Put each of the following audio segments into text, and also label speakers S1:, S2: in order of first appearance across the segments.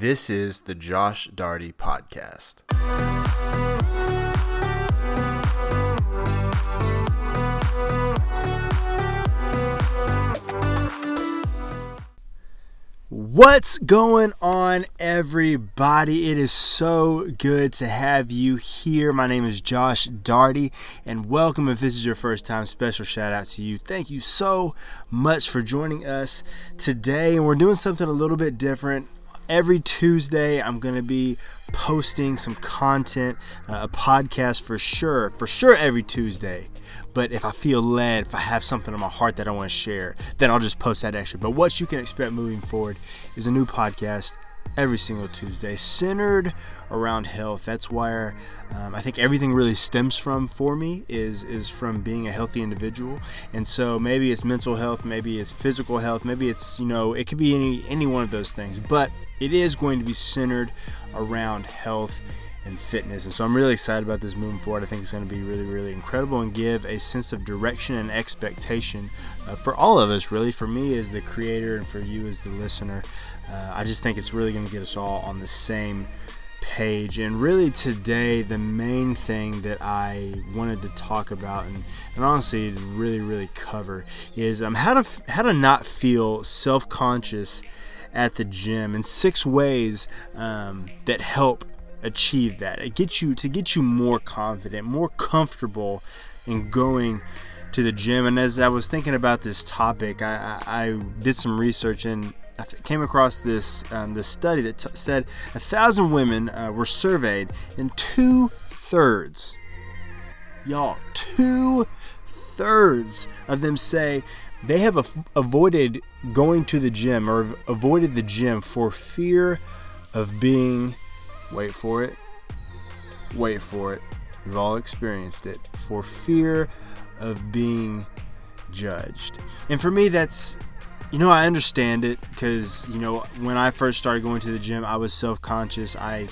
S1: This is the Josh Darty Podcast. What's going on, everybody? It is so good to have you here. My name is Josh Darty, and welcome. If this is your first time, special shout out to you. Thank you so much for joining us today. And we're doing something a little bit different every Tuesday, I'm going to be posting some content, uh, a podcast for sure, for sure every Tuesday. But if I feel led, if I have something on my heart that I want to share, then I'll just post that extra. But what you can expect moving forward is a new podcast every single Tuesday, centered around health. That's where um, I think everything really stems from for me is is from being a healthy individual. And so maybe it's mental health, maybe it's physical health, maybe it's you know it could be any any one of those things. But it is going to be centered around health and fitness. And so I'm really excited about this moving forward. I think it's going to be really, really incredible and give a sense of direction and expectation uh, for all of us, really, for me as the creator and for you as the listener. Uh, I just think it's really going to get us all on the same page. And really, today, the main thing that I wanted to talk about and, and honestly really, really cover is um, how to how to not feel self conscious at the gym and six ways um, that help achieve that. It gets you to get you more confident, more comfortable in going to the gym. And as I was thinking about this topic, I, I, I did some research and I came across this um, this study that t- said a thousand women uh, were surveyed, and two thirds, y'all, two thirds of them say they have avoided going to the gym or avoided the gym for fear of being, wait for it, wait for it, we've all experienced it, for fear of being judged. And for me, that's, you know, I understand it because, you know, when I first started going to the gym, I was self conscious. I,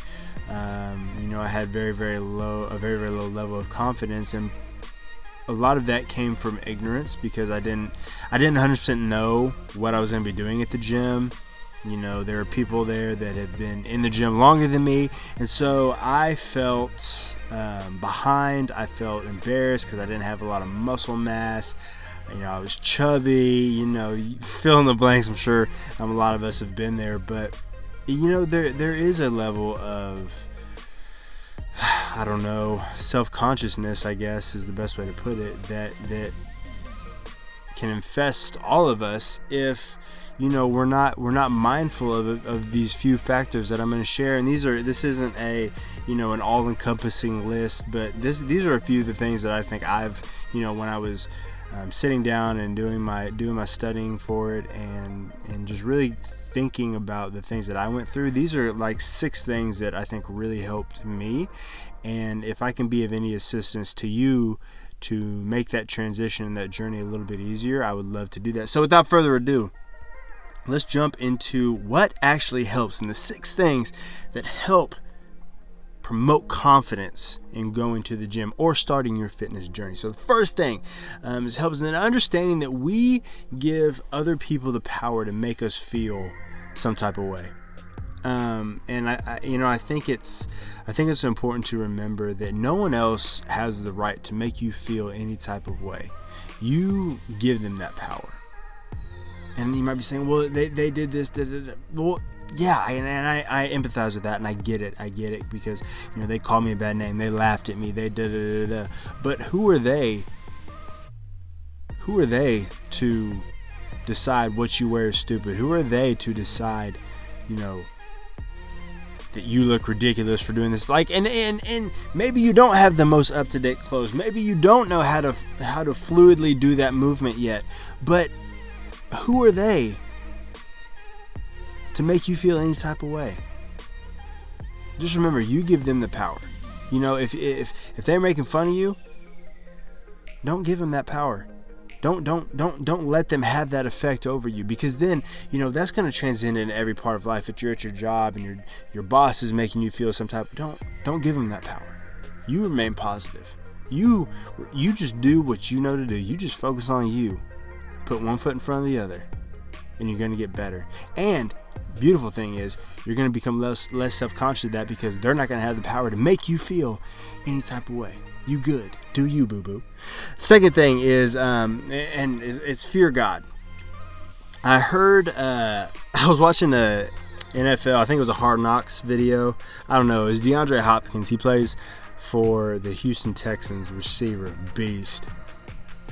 S1: um, you know, I had very, very low, a very, very low level of confidence. And a lot of that came from ignorance because I didn't I didn't 100% know what I was going to be doing at the gym. You know, there are people there that have been in the gym longer than me, and so I felt um, behind. I felt embarrassed because I didn't have a lot of muscle mass. You know, I was chubby. You know, fill in the blanks. I'm sure um, a lot of us have been there, but you know, there there is a level of I don't know, self-consciousness, I guess is the best way to put it, that that can infest all of us if you know we're not we're not mindful of, of these few factors that I'm going to share. And these are this isn't a you know an all-encompassing list but this these are a few of the things that I think I've you know when I was um, sitting down and doing my doing my studying for it and and just really thinking about the things that I went through these are like six things that I think really helped me. And if I can be of any assistance to you to make that transition and that journey a little bit easier I would love to do that so without further ado let's jump into what actually helps and the six things that help promote confidence in going to the gym or starting your fitness journey. So the first thing um, is helps in understanding that we give other people the power to make us feel some type of way. Um, and I, I, you know, I think it's, I think it's important to remember that no one else has the right to make you feel any type of way. You give them that power. And you might be saying, well, they, they did this. Da, da, da. Well, yeah, and, and I, I empathize with that, and I get it. I get it because you know they called me a bad name, they laughed at me, they da da da da. But who are they? Who are they to decide what you wear is stupid? Who are they to decide, you know, that you look ridiculous for doing this? Like, and and and maybe you don't have the most up to date clothes. Maybe you don't know how to how to fluidly do that movement yet. But who are they to make you feel any type of way. Just remember, you give them the power. You know, if if if they're making fun of you, don't give them that power. Don't don't don't don't let them have that effect over you because then you know that's going to transcend into every part of life. If you're at your job and your your boss is making you feel some type, don't don't give them that power. You remain positive. You you just do what you know to do. You just focus on you. Put one foot in front of the other, and you're going to get better. And beautiful thing is you're going to become less less self-conscious of that because they're not going to have the power to make you feel any type of way. You good. Do you, boo boo. Second thing is, um, and it's fear God. I heard, uh, I was watching a NFL, I think it was a Hard Knocks video. I don't know. It was DeAndre Hopkins. He plays for the Houston Texans receiver. Beast.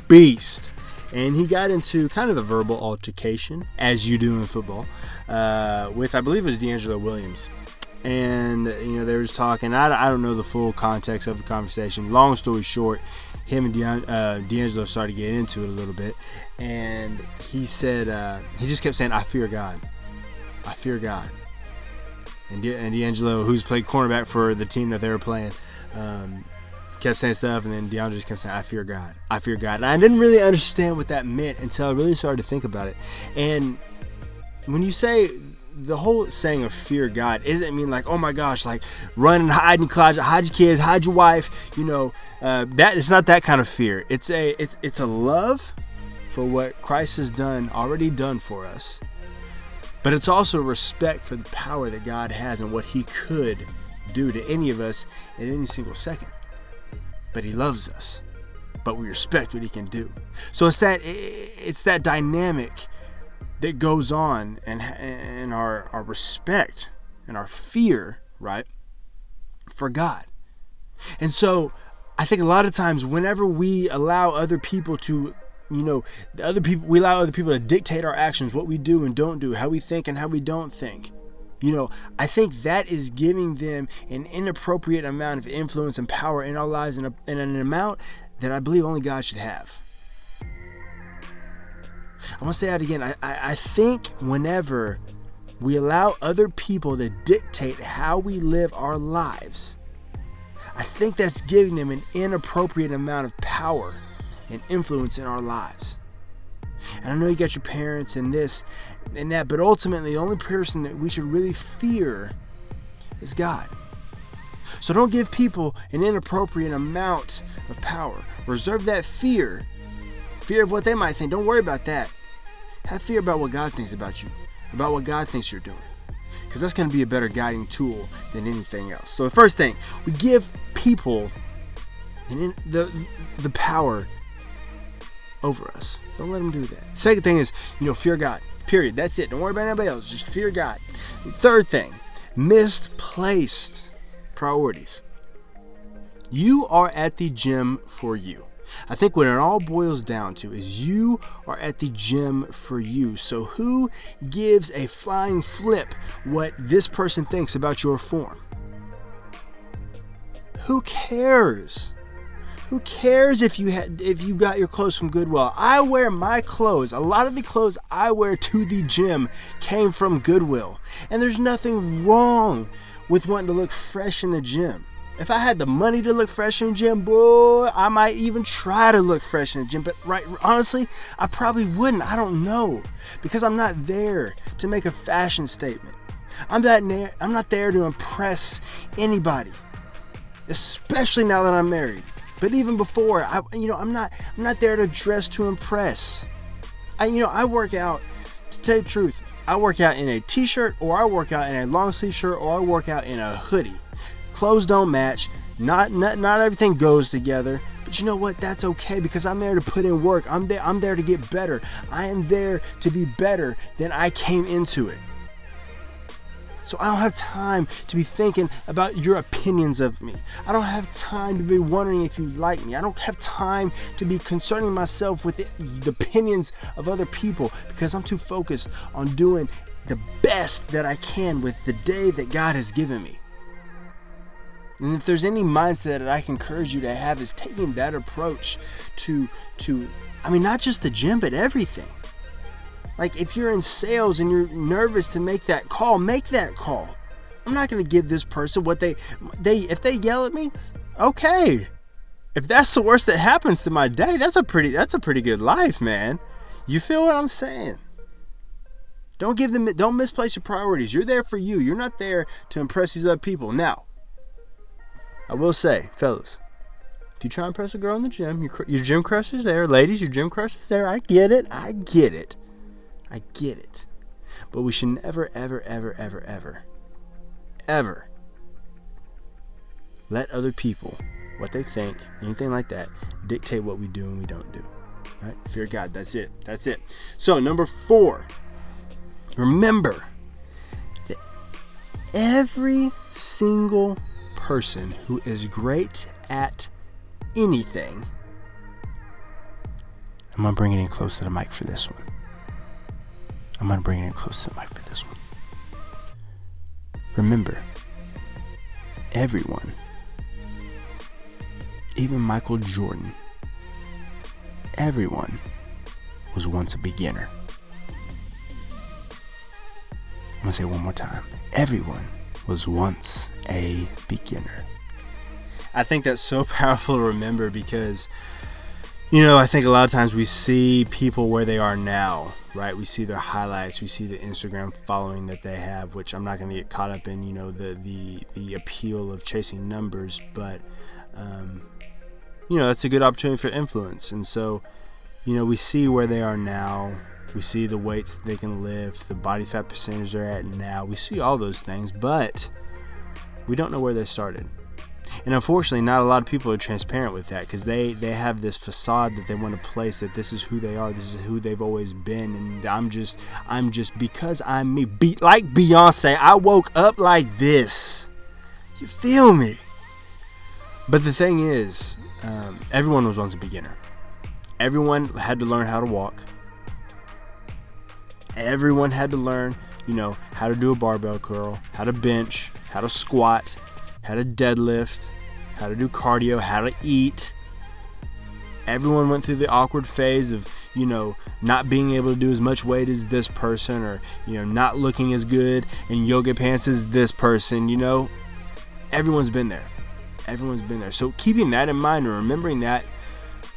S1: Beast. And he got into kind of a verbal altercation, as you do in football, uh, with, I believe it was DeAngelo Williams and you know they were just talking. I, I don't know the full context of the conversation. Long story short, him and Deon, uh, DeAngelo started getting into it a little bit, and he said uh, he just kept saying, "I fear God, I fear God." And, De- and DeAngelo, who's played cornerback for the team that they were playing, um, kept saying stuff, and then DeAndre just kept saying, "I fear God, I fear God." And I didn't really understand what that meant until I really started to think about it. And when you say the whole saying of fear God isn't mean like, oh my gosh, like run and hide in closet, hide your kids, hide your wife. You know, uh, that it's not that kind of fear. It's a it's it's a love for what Christ has done already done for us, but it's also respect for the power that God has and what He could do to any of us at any single second. But He loves us, but we respect what He can do. So it's that it's that dynamic that goes on and and our our respect and our fear, right, for God. And so I think a lot of times whenever we allow other people to you know, the other people we allow other people to dictate our actions, what we do and don't do, how we think and how we don't think. You know, I think that is giving them an inappropriate amount of influence and power in our lives and, and an amount that I believe only God should have. I'm gonna say that again. I, I, I think whenever we allow other people to dictate how we live our lives, I think that's giving them an inappropriate amount of power and influence in our lives. And I know you got your parents and this and that, but ultimately, the only person that we should really fear is God. So don't give people an inappropriate amount of power. Reserve that fear fear of what they might think. Don't worry about that. Have fear about what God thinks about you, about what God thinks you're doing. Because that's going to be a better guiding tool than anything else. So, the first thing, we give people the, the power over us. Don't let them do that. Second thing is, you know, fear God. Period. That's it. Don't worry about anybody else. Just fear God. Third thing, misplaced priorities. You are at the gym for you. I think what it all boils down to is you are at the gym for you. So who gives a flying flip what this person thinks about your form? Who cares? Who cares if you had if you got your clothes from Goodwill? I wear my clothes. A lot of the clothes I wear to the gym came from Goodwill. And there's nothing wrong with wanting to look fresh in the gym. If I had the money to look fresh in the gym, boy, I might even try to look fresh in the gym. But right, honestly, I probably wouldn't. I don't know because I'm not there to make a fashion statement. I'm that na- I'm not there to impress anybody, especially now that I'm married. But even before, I you know I'm not I'm not there to dress to impress. I you know I work out. To tell you the truth, I work out in a t-shirt or I work out in a long sleeve shirt or I work out in a hoodie clothes don't match. Not, not not everything goes together. But you know what? That's okay because I'm there to put in work. I'm there I'm there to get better. I am there to be better than I came into it. So I don't have time to be thinking about your opinions of me. I don't have time to be wondering if you like me. I don't have time to be concerning myself with the opinions of other people because I'm too focused on doing the best that I can with the day that God has given me. And if there's any mindset that I can encourage you to have is taking that approach to to I mean not just the gym but everything. Like if you're in sales and you're nervous to make that call, make that call. I'm not going to give this person what they they if they yell at me, okay. If that's the worst that happens to my day, that's a pretty that's a pretty good life, man. You feel what I'm saying? Don't give them don't misplace your priorities. You're there for you. You're not there to impress these other people. Now, I will say, fellas, if you try and impress a girl in the gym, your, your gym crush is there. Ladies, your gym crush is there. I get it. I get it. I get it. But we should never, ever, ever, ever, ever, ever let other people, what they think, anything like that, dictate what we do and we don't do. Right? Fear God. That's it. That's it. So, number four, remember that every single person who is great at anything, I'm to bring it in close to the mic for this one. I'm to bring it in close to the mic for this one. Remember, everyone, even Michael Jordan, everyone was once a beginner. I'm to say one more time. Everyone was once a beginner. I think that's so powerful to remember because, you know, I think a lot of times we see people where they are now, right? We see their highlights, we see the Instagram following that they have, which I'm not going to get caught up in, you know, the the the appeal of chasing numbers, but um, you know, that's a good opportunity for influence. And so, you know, we see where they are now. We see the weights they can lift, the body fat percentage they're at now. We see all those things, but we don't know where they started. And unfortunately, not a lot of people are transparent with that because they, they have this facade that they want to place that this is who they are, this is who they've always been, and I'm just I'm just because I'm me. Be like Beyonce, I woke up like this. You feel me? But the thing is, um, everyone was once a beginner. Everyone had to learn how to walk. Everyone had to learn, you know, how to do a barbell curl, how to bench, how to squat, how to deadlift, how to do cardio, how to eat. Everyone went through the awkward phase of, you know, not being able to do as much weight as this person or, you know, not looking as good in yoga pants as this person, you know. Everyone's been there. Everyone's been there. So keeping that in mind and remembering that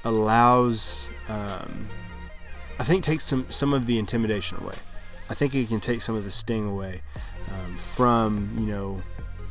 S1: allows, um, I think, takes some some of the intimidation away. I think it can take some of the sting away um, from you know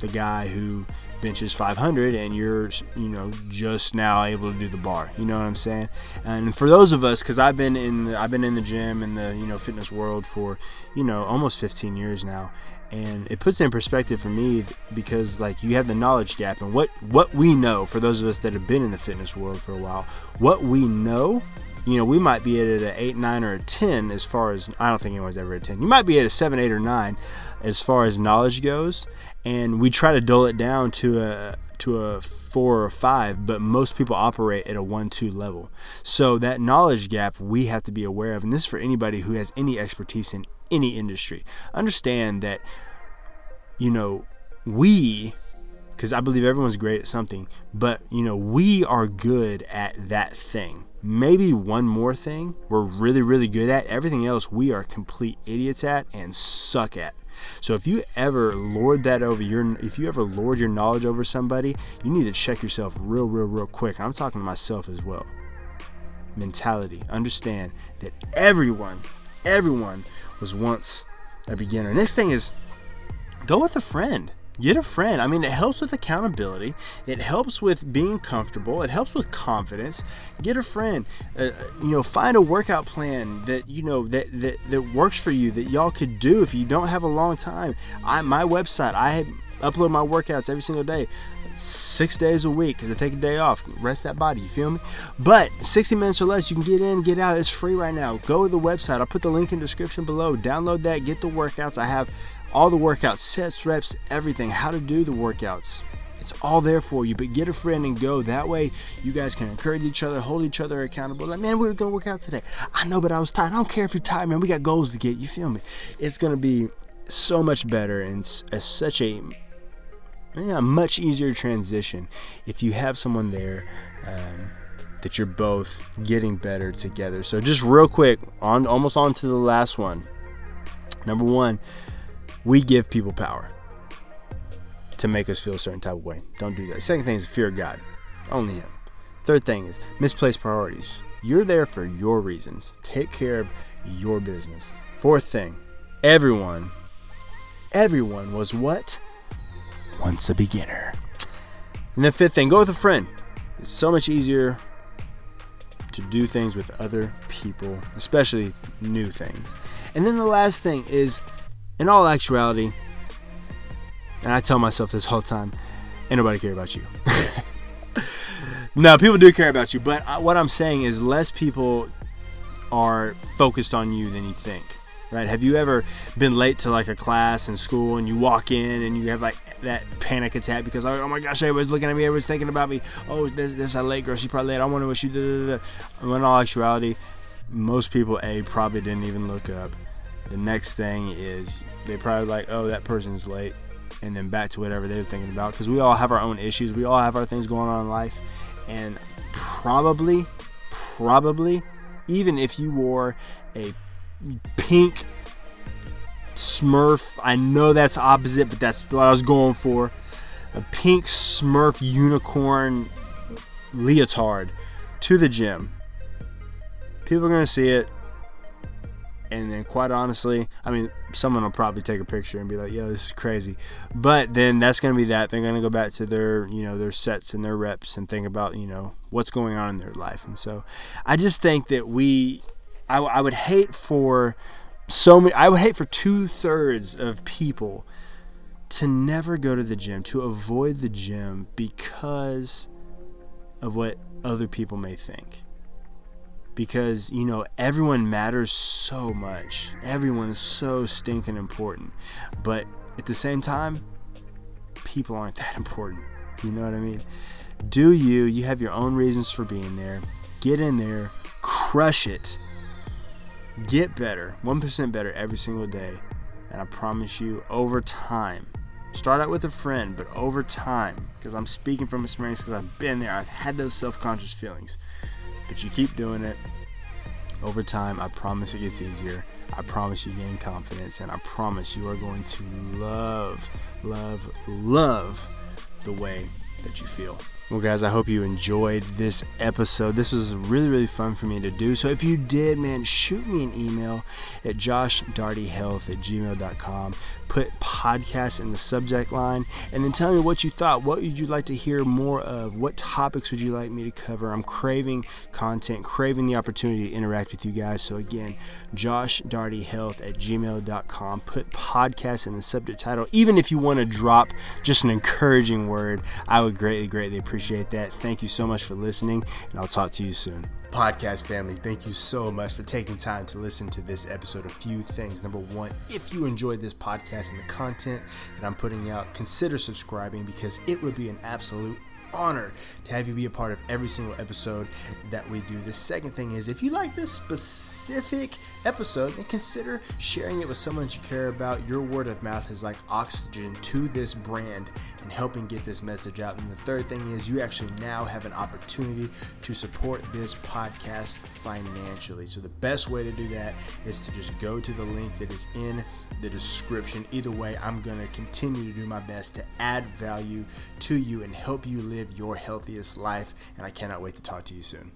S1: the guy who benches 500 and you're you know just now able to do the bar. You know what i'm saying? And for those of us because i've been in the, i've been in the gym and the you know fitness world for you know almost 15 years now. And it puts it in perspective for me because like you have the knowledge gap. And what what we know for those of us that have been in the fitness world for a while what we know you know, we might be at an 8, 9, or a 10 as far as, I don't think anyone's ever at 10. You might be at a 7, 8, or 9 as far as knowledge goes. And we try to dull it down to a, to a 4 or 5, but most people operate at a 1, 2 level. So that knowledge gap we have to be aware of. And this is for anybody who has any expertise in any industry. Understand that, you know, we because I believe everyone's great at something, but you know, we are good at that thing maybe one more thing we're really, really good at. Everything else we are complete idiots at and suck at. So if you ever lord that over your, if you ever lord your knowledge over somebody, you need to check yourself real, real, real quick. I'm talking to myself as well. Mentality. Understand that everyone, everyone was once a beginner. Next thing is go with a friend. Get a friend. I mean, it helps with accountability. It helps with being comfortable. It helps with confidence. Get a friend. Uh, you know, find a workout plan that you know that, that that works for you that y'all could do if you don't have a long time. I my website. I upload my workouts every single day six days a week because I take a day off, rest that body. You feel me? But 60 minutes or less, you can get in, get out. It's free right now. Go to the website. I'll put the link in the description below. Download that. Get the workouts. I have all the workouts, sets, reps, everything, how to do the workouts. It's all there for you, but get a friend and go. That way, you guys can encourage each other, hold each other accountable. Like, man, we're gonna work out today. I know, but I was tired. I don't care if you're tired, man. We got goals to get. You feel me? It's gonna be so much better and it's such a yeah, much easier transition if you have someone there um, that you're both getting better together. So, just real quick, on almost on to the last one. Number one, we give people power to make us feel a certain type of way. Don't do that. Second thing is fear of God. Only Him. Third thing is misplaced priorities. You're there for your reasons. Take care of your business. Fourth thing, everyone, everyone was what? Once a beginner. And the fifth thing, go with a friend. It's so much easier to do things with other people, especially new things. And then the last thing is, in all actuality, and I tell myself this whole time, ain't nobody care about you. no, people do care about you, but what I'm saying is less people are focused on you than you think right? Have you ever been late to like a class in school and you walk in and you have like that panic attack because oh my gosh, everybody's looking at me, everyone's thinking about me. Oh, there's, there's that late girl, she probably late. I wonder what she did. In all actuality, most people a probably didn't even look up. The next thing is they probably like, oh, that person's late, and then back to whatever they're thinking about because we all have our own issues, we all have our things going on in life, and probably, probably, even if you wore a pink Smurf. I know that's opposite, but that's what I was going for. A pink Smurf unicorn leotard to the gym. People are going to see it. And then, quite honestly, I mean, someone will probably take a picture and be like, "Yo, this is crazy," but then that's going to be that. They're going to go back to their, you know, their sets and their reps and think about, you know, what's going on in their life. And so, I just think that we I, I would hate for so many. I would hate for two thirds of people to never go to the gym, to avoid the gym because of what other people may think. Because, you know, everyone matters so much. Everyone is so stinking important. But at the same time, people aren't that important. You know what I mean? Do you? You have your own reasons for being there. Get in there, crush it, Get better, 1% better every single day. And I promise you, over time, start out with a friend, but over time, because I'm speaking from experience, because I've been there, I've had those self conscious feelings. But you keep doing it. Over time, I promise it gets easier. I promise you gain confidence, and I promise you are going to love, love, love the way that you feel. Well, guys, I hope you enjoyed this episode. This was really, really fun for me to do. So if you did, man, shoot me an email at joshdartyhealth at gmail.com put podcast in the subject line and then tell me what you thought. What would you like to hear more of? What topics would you like me to cover? I'm craving content, craving the opportunity to interact with you guys. So again, josh darty health at gmail.com. Put podcast in the subject title. Even if you want to drop just an encouraging word, I would greatly, greatly appreciate that. Thank you so much for listening, and I'll talk to you soon podcast family, thank you so much for taking time to listen to this episode. A few things. Number one, if you enjoyed this podcast and the content that I'm putting out, consider subscribing because it would be an absolute honor to have you be a part of every single episode that we do. The second thing is if you like this specific episode, then consider sharing it with someone that you care about. Your word of mouth is like oxygen to this brand and helping get this message out. And the third thing is you actually now have an opportunity to support this podcast financially. So the best way to do that is to just go to the link that is in the description. Either way, I'm going to continue to do my best to add value to you and help you live your healthiest life. And I cannot wait to talk to you soon.